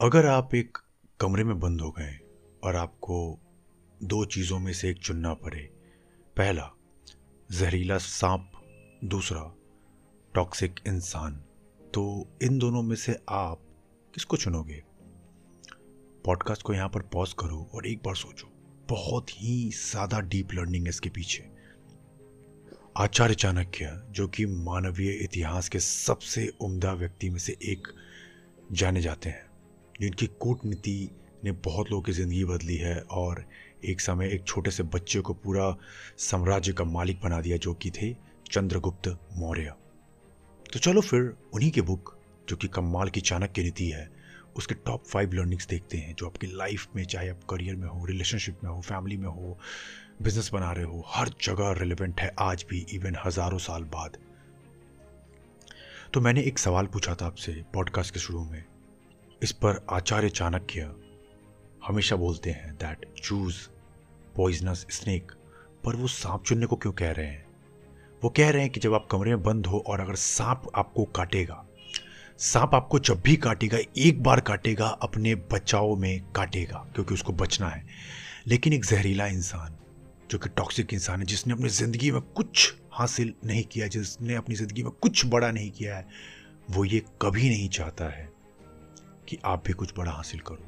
अगर आप एक कमरे में बंद हो गए और आपको दो चीज़ों में से एक चुनना पड़े, पहला, जहरीला सांप, दूसरा टॉक्सिक इंसान तो इन दोनों में से आप किसको चुनोगे? पॉडकास्ट को यहाँ पर पॉज करो और एक बार सोचो, बहुत ही ज़्यादा डीप लर्निंग है इसके पीछे। आचार्य चाणक्य, जो कि मानवीय इतिहास के सबसे उम्दा व्यक्ति में से एक, जाने जाते हैं। जिनकी कूटनीति ने बहुत लोगों की ज़िंदगी बदली है और एक समय एक छोटे से बच्चे को पूरा साम्राज्य का मालिक बना दिया जो कि थे चंद्रगुप्त मौर्य। तो चलो फिर उन्हीं के बुक, जो कि कमाल की चाणक्य नीति है, उसके टॉप फाइव लर्निंग्स देखते हैं, जो आपकी लाइफ में, चाहे आप करियर में हो रिलेशनशिप में हो फैमिली में हो बिज़नेस बना रहे हो, हर जगह रिलेवेंट है आज भी इवन हज़ारों साल बाद। तो मैंने एक सवाल पूछा था आपसे पॉडकास्ट के शुरू में इस पर आचार्य चाणक्य हमेशा बोलते हैं दैट चूज़ पॉइजनस स्नेक पर वो सांप चुनने को क्यों कह रहे हैं? वो कह रहे हैं कि जब आप कमरे में बंद हो और अगर सांप आपको काटेगा, सांप आपको जब भी काटेगा, एक बार काटेगा, अपने बचाव में काटेगा, क्योंकि उसको बचना है। लेकिन एक जहरीला इंसान, जो कि टॉक्सिक इंसान है, जिसने अपनी ज़िंदगी में कुछ हासिल नहीं किया, जिसने अपनी ज़िंदगी में कुछ बड़ा नहीं किया है, वो ये कभी नहीं चाहता है कि आप भी कुछ बड़ा हासिल करो।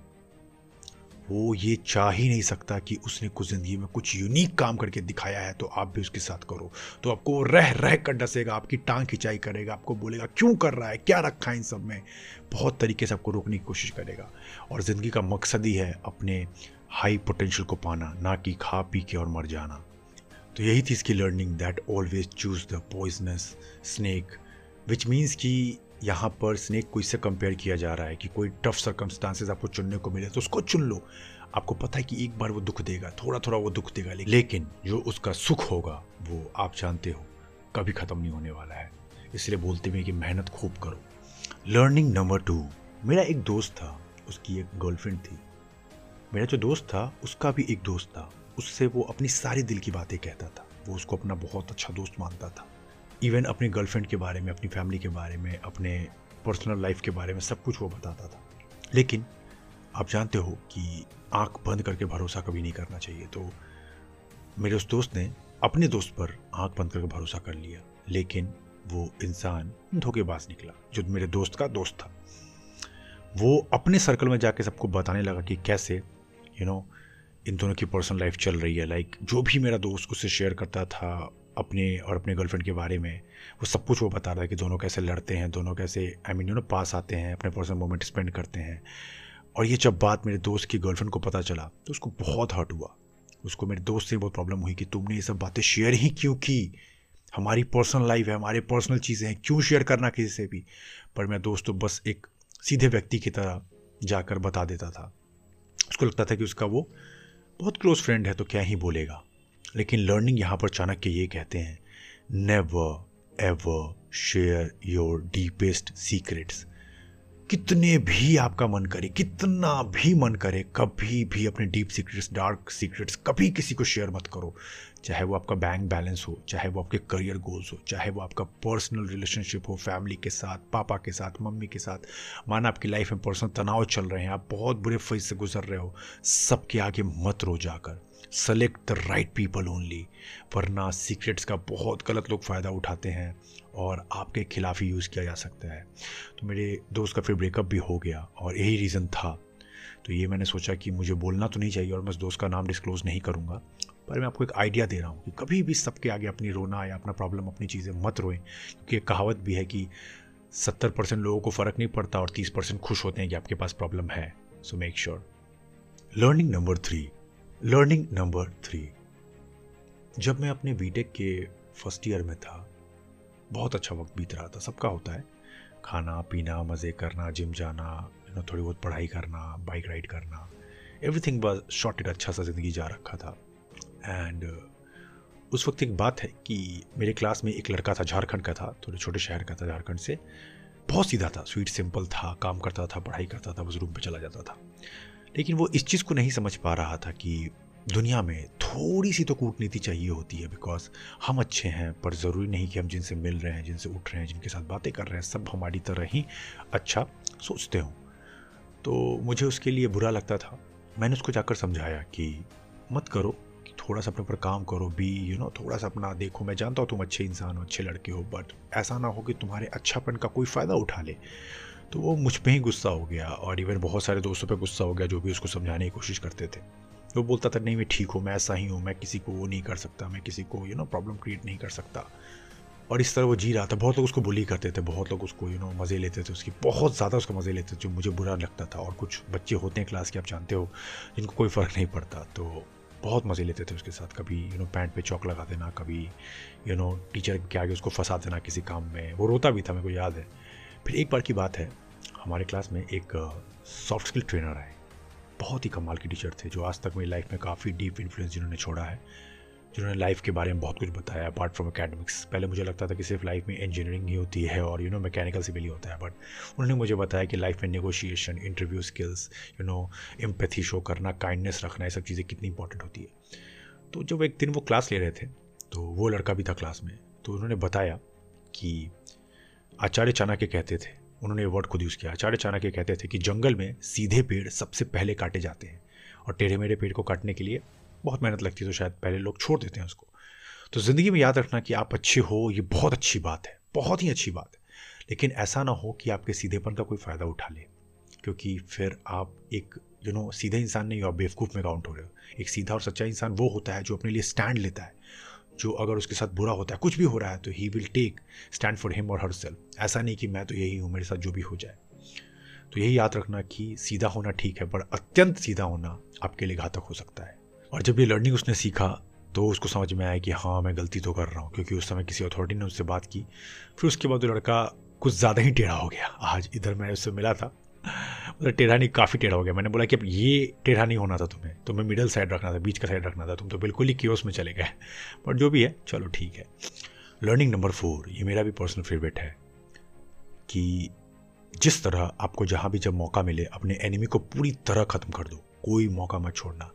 वो ये चाह ही नहीं सकता कि उसने कुछ ज़िंदगी में कुछ यूनिक काम करके दिखाया है तो आप भी उसके साथ करो। तो आपको रह रह कर डसेगा, आपकी टांग खिंचाई करेगा, आपको बोलेगा, क्यों कर रहा है? क्या रखा है इन सब में? बहुत तरीके से आपको रोकने की कोशिश करेगा। और ज़िंदगी का मकसद ही है अपने हाई पोटेंशियल को पाना, ना कि खा पी के और मर जाना। तो यही थी इसकी learning that always choose the poisonous snake which means कि यहाँ पर स्नेक को इससे कंपेयर किया जा रहा है कि कोई टफ सर्कमस्टांसेस आपको चुनने को मिले तो उसको चुन लो। आपको पता है कि एक बार वो दुख देगा थोड़ा थोड़ा वो दुख देगा, लेकिन जो उसका सुख होगा, वो आप जानते हो, कभी ख़त्म नहीं होने वाला है। इसलिए बोलते हुए कि मेहनत खूब करो। लर्निंग नंबर टू मेरा एक दोस्त था, उसकी एक गर्लफ्रेंड थी। मेरा जो दोस्त था, उसका भी एक दोस्त था, उससे वो अपनी सारी दिल की बातें कहता था। वो उसको अपना बहुत अच्छा दोस्त मानता था। इवन अपनी गर्लफ्रेंड के बारे में अपनी फैमिली के बारे में अपने पर्सनल लाइफ के बारे में सब कुछ वो बताता था। लेकिन आप जानते हो कि आँख बंद करके भरोसा कभी नहीं करना चाहिए। तो मेरे उस दोस्त ने अपने दोस्त पर आँख बंद करके भरोसा कर लिया। लेकिन वो इंसान धोखेबाज निकला जो मेरे दोस्त का दोस्त था। वो अपने सर्कल में जाके सबको बताने लगा कि कैसे यू you नो know, इन दोनों की पर्सनल लाइफ चल रही है। लाइक जो भी मेरा दोस्त उससे शेयर करता था अपने और अपने गर्लफ्रेंड के बारे में, वो सब कुछ वो बता रहा है कि दोनों कैसे लड़ते हैं, दोनों कैसे आई मीन यू नो पास आते हैं, अपने पर्सनल मोमेंट स्पेंड करते हैं। और ये जब बात मेरे दोस्त की गर्लफ्रेंड को पता चला तो उसको बहुत हर्ट हुआ। उसको मेरे दोस्त से बहुत प्रॉब्लम हुई कि तुमने ये सब बातें शेयर ही क्यों की? हमारी पर्सनल लाइफ है, हमारे पर्सनल चीज़ें हैं, क्यों शेयर करना किसी से भी? पर मेरा दोस्त तो बस एक सीधे व्यक्ति की तरह जाकर बता देता था। उसको लगता था कि उसका वो बहुत क्लोज फ्रेंड है तो क्या ही बोलेगा? लेकिन लर्निंग यहाँ पर चाणक्य ये कहते हैं never ever share your deepest secrets कितने भी आपका मन करे, कितना भी मन करे, कभी भी अपने डीप सीक्रेट्स डार्क सीक्रेट्स कभी किसी को शेयर मत करो। चाहे वो आपका बैंक बैलेंस हो, चाहे वो आपके करियर गोल्स हो, चाहे वो आपका पर्सनल रिलेशनशिप हो फैमिली के साथ, पापा के साथ, मम्मी के साथ, माना आपकी लाइफ में पर्सनल तनाव चल रहे हैं, आप बहुत बुरे फ़ेज़ से गुजर रहे हो, सबके आगे मत रो जाकर। Select the right people only वरना सीक्रेट्स का बहुत गलत लोग फ़ायदा उठाते हैं और आपके खिलाफ ही यूज़ किया जा सकता है। तो मेरे दोस्त का फिर ब्रेकअप भी हो गया और यही रीज़न था। तो ये मैंने सोचा कि मुझे बोलना तो नहीं चाहिए और मैं उस दोस्त का नाम डिस्क्लोज़ नहीं करूँगा, पर मैं आपको एक आइडिया दे रहा हूँ कि कभी भी सबके आगे अपनी रोना या अपना प्रॉब्लम अपनी चीज़ें मत रोएँ, क्योंकि एक कहावत भी है कि सत्तर परसेंट लोगों को फ़र्क नहीं पड़ता और तीस परसेंट खुश होते हैं कि आपके पास प्रॉब्लम है। So make sure learning number three learning number three जब मैं अपने बीटेक के फ़र्स्ट ईयर में था, बहुत अच्छा वक्त बीत रहा था। सबका होता है। खाना, पीना, मज़े करना जिम जाना यू नो थोड़ी बहुत पढ़ाई करना बाइक राइड करना। एवरीथिंग बस शॉर्टेड अच्छा सा ज़िंदगी जा रखा था। एंड उस वक्त एक बात है कि मेरे क्लास में एक लड़का था झारखंड का था, थोड़े छोटे शहर का था झारखंड से। बहुत सीधा था स्वीट सिंपल था, काम करता था, पढ़ाई करता था, बस रूम पे चला जाता था। लेकिन वो इस चीज़ को नहीं समझ पा रहा था कि दुनिया में थोड़ी सी तो कूटनीति चाहिए होती है बिकॉज़ हम अच्छे हैं, पर ज़रूरी नहीं कि हम जिनसे मिल रहे हैं, जिनसे उठ रहे हैं, जिनके साथ बातें कर रहे हैं, सब हमारी तरह ही अच्छा सोचते हों। तो मुझे उसके लिए बुरा लगता था। मैंने उसको जाकर समझाया कि मत करो, कि थोड़ा सा अपने ऊपर काम करो बी यू नो थोड़ा सा अपना देखो, मैं जानता हूँ तुम अच्छे इंसान हो, अच्छे लड़के हो बट ऐसा ना हो कि तुम्हारे अच्छापन का कोई फ़ायदा उठा ले। तो वो मुझ पर ही गुस्सा हो गया और इवन बहुत सारे दोस्तों पर गुस्सा हो गया जो भी उसको समझाने की कोशिश करते थे। वो बोलता था, नहीं, मैं ठीक हूँ, मैं ऐसा ही हूँ, मैं किसी को वो नहीं कर सकता, मैं किसी को यू नो प्रॉब्लम क्रिएट नहीं कर सकता। और इस तरह वो जी रहा था। बहुत लोग उसको बुली करते थे, बहुत लोग उसको यू नो मज़े लेते थे उसकी, बहुत ज़्यादा उसको मज़े लेते थे, जो मुझे बुरा लगता था। और कुछ बच्चे होते हैं क्लास के, आप जानते हो, जिनको कोई फ़र्क नहीं पड़ता तो बहुत मज़े लेते थे उसके साथ। कभी यू नो पैंट पे चौक लगा देना, कभी यू नो टीचर के आगे उसको फंसा देना किसी काम में। वो रोता भी था, मेरे को याद है। फिर एक बार की बात है हमारे क्लास में एक सॉफ्ट स्किल ट्रेनर आए। बहुत ही कमाल के टीचर थे, जो आज तक मेरी लाइफ में काफ़ी डीप इन्फ्लुएंस जिन्होंने छोड़ा है, जिन्होंने लाइफ के बारे में बहुत कुछ बताया अपार्ट फ्रॉम अकेडमिक्स पहले मुझे लगता था कि सिर्फ़ लाइफ में इंजीनियरिंग ही होती है और यू नो मैकेनिकल सिविल ही होता है बट उन्होंने मुझे बताया कि लाइफ में negotiation interview skills you know empathy show करना काइंडनेस रखना, ये सब चीज़ें कितनी इंपॉर्टेंट होती है। तो जब एक दिन वो क्लास ले रहे थे तो वो लड़का भी था क्लास में तो उन्होंने बताया कि आचार्य चाणक्य कहते थे उन्होंने वर्ड खुद यूज़ किया। आचार्य चाणक्य कहते थे कि जंगल में सीधे पेड़ सबसे पहले काटे जाते हैं और टेढ़े मेढ़े पेड़ को काटने के लिए बहुत मेहनत लगती है तो शायद पहले लोग छोड़ देते हैं उसको। तो ज़िंदगी में याद रखना कि आप अच्छे हो, ये बहुत अच्छी बात है, बहुत ही अच्छी बात है। लेकिन ऐसा ना हो कि आपके सीधेपन का कोई फ़ायदा उठा ले, क्योंकि फिर आप एक यू नो सीधे इंसान नहीं हो, आप बेवकूफ़ में काउंट हो रहे हो। एक सीधा और सच्चा इंसान वो होता है जो अपने लिए स्टैंड लेता है। जो अगर उसके साथ बुरा होता है, कुछ भी हो रहा है तो he will take stand for him और हर सेल्फ ऐसा नहीं कि मैं तो यही हूँ, मेरे साथ जो भी हो जाए। तो यही याद रखना कि सीधा होना ठीक है, पर अत्यंत सीधा होना आपके लिए घातक हो सकता है। और जब ये लर्निंग उसने सीखा तो उसको समझ में आया कि हाँ मैं गलती तो कर रहा हूँ, क्योंकि उस समय किसी अथॉरिटी ने उससे बात की। फिर उसके बाद वो लड़का कुछ ज़्यादा ही टेढ़ा हो गया। आज इधर मैं उससे मिला था। टेढ़ा नहीं काफ़ी टेढ़ा हो गया। मैंने बोला कि, अब ये टेढ़ा नहीं होना था तुम्हें तुम्हें मिडल साइड रखना था, बीच का साइड रखना था, तुम तो बिल्कुल ही क्योस में चले गए। बट जो भी है, चलो ठीक है। लर्निंग नंबर फोर ये मेरा भी पर्सनल फेवरेट है कि जिस तरह आपको जहाँ भी जब मौका मिले, अपने एनिमी को पूरी तरह ख़त्म कर दो, कोई मौका मत छोड़ना।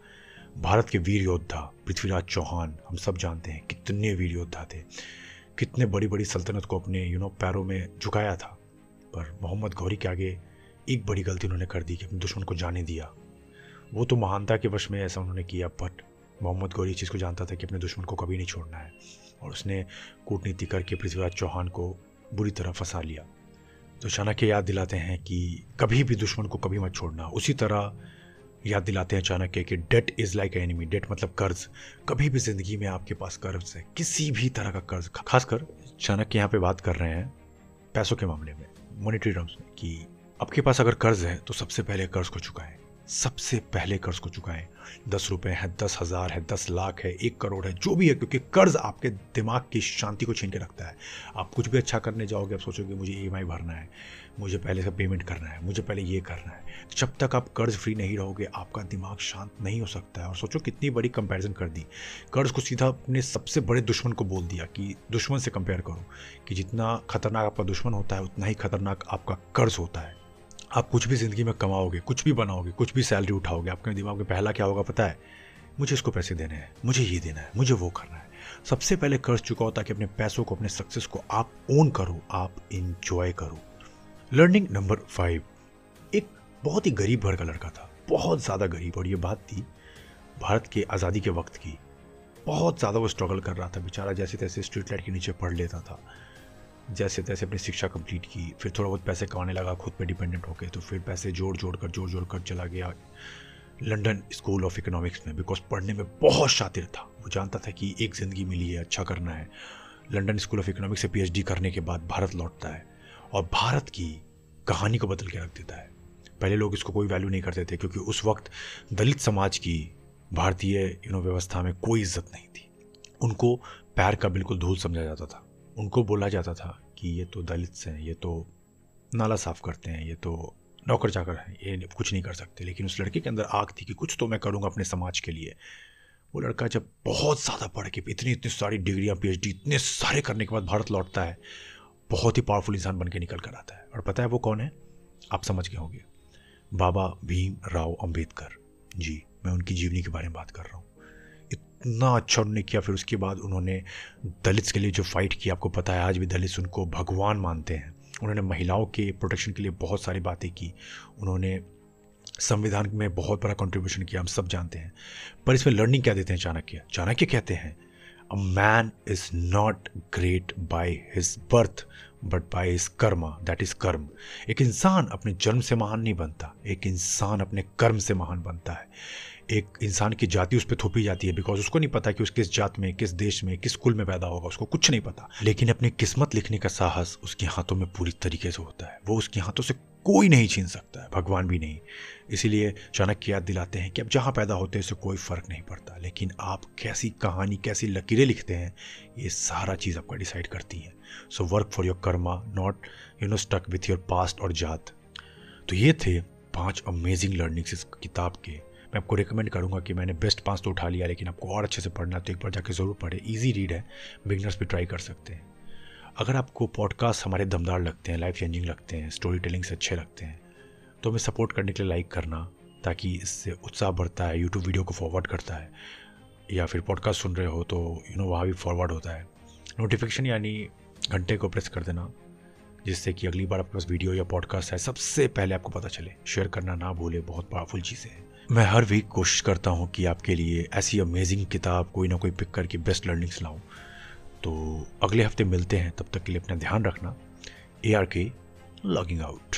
भारत के वीर योद्धा, पृथ्वीराज चौहान, हम सब जानते हैं कितने वीर योद्धा थे, कितने बड़ी बड़ी सल्तनत को अपने यू नो पैरों में झुकाया था। पर मोहम्मद गौरी के आगे एक बड़ी गलती उन्होंने कर दी कि अपने दुश्मन को जाने दिया। वो तो महानता के वश में ऐसा उन्होंने किया बट मोहम्मद गौरी चीज़ को जानता था कि अपने दुश्मन को कभी नहीं छोड़ना है। और उसने कूटनीति करके पृथ्वीराज चौहान को बुरी तरह फंसा लिया। तो चाणक्य याद दिलाते हैं कि कभी भी दुश्मन को कभी मत छोड़ना। उसी तरह याद दिलाते हैं चाणक्य कि debt is like enemy debt मतलब कर्ज। कभी भी ज़िंदगी में आपके पास कर्ज है किसी भी तरह का कर्ज, खासकर चाणक्य यहाँ पे बात कर रहे हैं पैसों के मामले में मॉनिटरी टर्म्स में, कि आपके पास अगर कर्ज है तो सबसे पहले कर्ज को चुकाएँ। सबसे पहले कर्ज को चुकाएँ। दस रुपए है, दस हज़ार है, दस लाख है, एक करोड़ है, जो भी है, क्योंकि कर्ज आपके दिमाग की शांति को छीन के रखता है। आप कुछ भी अच्छा करने जाओगे, आप सोचोगे, मुझे ई भरना है, मुझे पहले से पेमेंट करना है, मुझे पहले ये करना है। जब तक आप कर्ज फ्री नहीं रहोगे, आपका दिमाग शांत नहीं हो सकता है। और सोचो, कितनी बड़ी कंपैरिजन कर दी। कर्ज को सीधा अपने सबसे बड़े दुश्मन को बोल दिया कि दुश्मन से कंपेयर करो कि जितना खतरनाक आपका दुश्मन होता है, उतना ही खतरनाक आपका कर्ज होता है। आप कुछ भी ज़िंदगी में कमाओगे, कुछ भी बनाओगे, कुछ भी सैलरी उठाओगे, आपके दिमाग में पहला क्या होगा पता है? मुझे इसको पैसे देने हैं, मुझे ये देना है, मुझे वो करना है। सबसे पहले कर्ज चुका ताकि अपने पैसों को, अपने सक्सेस को आप ओन करो, आप इंजॉय करो। लर्निंग नंबर फाइव एक बहुत ही गरीब घर का लड़का था, बहुत ज़्यादा गरीब, और ये बात थी भारत के आज़ादी के वक्त की। बहुत ज़्यादा वो स्ट्रगल कर रहा था, बेचारा जैसे तैसे स्ट्रीट लाइट के नीचे पढ़ लेता था। जैसे तैसे अपनी शिक्षा कंप्लीट की, फिर थोड़ा बहुत पैसे कमाने लगा, खुद पे डिपेंडेंट होके तो फिर पैसे जोड़ जोड़ कर जोड़ जोड़ कर चला गया लंदन स्कूल ऑफ़ इकोनॉमिक्स में बिकॉज़ पढ़ने में बहुत शातिर था। वो जानता था कि एक ज़िंदगी मिली है अच्छा करना है। लंदन स्कूल ऑफ़ इकोनॉमिक्स से पीएचडी करने के बाद भारत लौटता है और भारत की कहानी को बदल के रख देता है। पहले लोग इसको कोई वैल्यू नहीं करते थे, क्योंकि उस वक्त दलित समाज की भारतीय यू नो व्यवस्था में कोई इज़्ज़त नहीं थी। उनको पैर का बिल्कुल धूल समझा जाता था। उनको बोला जाता था कि ये तो दलित हैं, ये तो नाला साफ़ करते हैं, ये तो नौकर चाकर हैं, ये कुछ नहीं कर सकते। लेकिन उस लड़के के अंदर आग थी कि कुछ तो मैं करूँगा अपने समाज के लिए। वो लड़का जब बहुत ज़्यादा पढ़ के, इतनी इतनी सारी डिग्रियाँ, पीएचडी, इतने सारे करने के बाद भारत लौटता है, बहुत ही पावरफुल इंसान बन के निकल कर आता है। और पता है वो कौन है? आप समझ गए होंगे। बाबा भीम राव अंबेडकर। जी, मैं उनकी जीवनी के बारे में बात कर रहा हूँ। इतना अच्छा उन्होंने किया, फिर उसके बाद उन्होंने दलित्स के लिए जो फाइट किया आपको पता है, आज भी दलित्स उनको भगवान मानते हैं। उन्होंने महिलाओं के प्रोटेक्शन के लिए बहुत सारी बातें की। उन्होंने संविधान में बहुत बड़ा कंट्रीब्यूशन किया, हम सब जानते हैं। पर इसमें लर्निंग क्या देते हैं चाणक्य? चाणक्य कहते हैं a man is not great by his birth but by his karma that is karma एक इंसान अपने जन्म से महान नहीं बनता, एक इंसान अपने कर्म से महान बनता है। एक इंसान की जाति उस पर थोपी जाती है बिकॉज़ उसको नहीं पता कि उस किस जात में, किस देश में, किस कुल में पैदा होगा, उसको कुछ नहीं पता। लेकिन अपनी किस्मत लिखने का साहस उसके हाथों में पूरी तरीके से होता है। वो उसके हाथों से कोई नहीं छीन सकता है, भगवान भी नहीं। इसीलिए चाणक्य याद दिलाते हैं कि अब जहाँ पैदा होते हैं उससे कोई फ़र्क नहीं पड़ता। लेकिन आप कैसी कहानी, कैसी लकीरें लिखते हैं, ये सारा चीज़ आपका डिसाइड करती हैं। So work for your karma not you know stuck with your past और जात। तो ये थे पाँच अमेजिंग लर्निंग्स इस किताब के। मैं आपको रिकमेंड करूँगा कि मैंने बेस्ट पाँच तो उठा लिया, लेकिन आपको और अच्छे से पढ़ना तो एक बार जाके ज़रूर पढ़े। ईजी रीड है। बिगनर्स भी ट्राई कर सकते हैं। अगर आपको पॉडकास्ट हमारे दमदार लगते हैं लाइफ चेंजिंग लगते हैं स्टोरी टेलिंग से अच्छे लगते हैं तो हमें सपोर्ट करने के लिए लाइक करना, ताकि इससे उत्साह बढ़ता है यूट्यूब वीडियो को फॉरवर्ड करता है, या फिर पॉडकास्ट सुन रहे हो तो यू नो वहाँ भी फॉरवर्ड होता है। नोटिफिकेशन यानी घंटे को प्रेस कर देना, जिससे कि अगली बार आपके पास वीडियो या पॉडकास्ट है सबसे पहले आपको पता चले। शेयर करना ना भूले, बहुत पावरफुल चीज़ें हैं। मैं हर वीक कोशिश करता हूँ कि आपके लिए ऐसी अमेजिंग किताब कोई ना कोई पिक करके बेस्ट लर्निंग्स लाऊँ। तो अगले हफ़्ते मिलते हैं, तब तक के लिए अपना ध्यान रखना। A R K logging out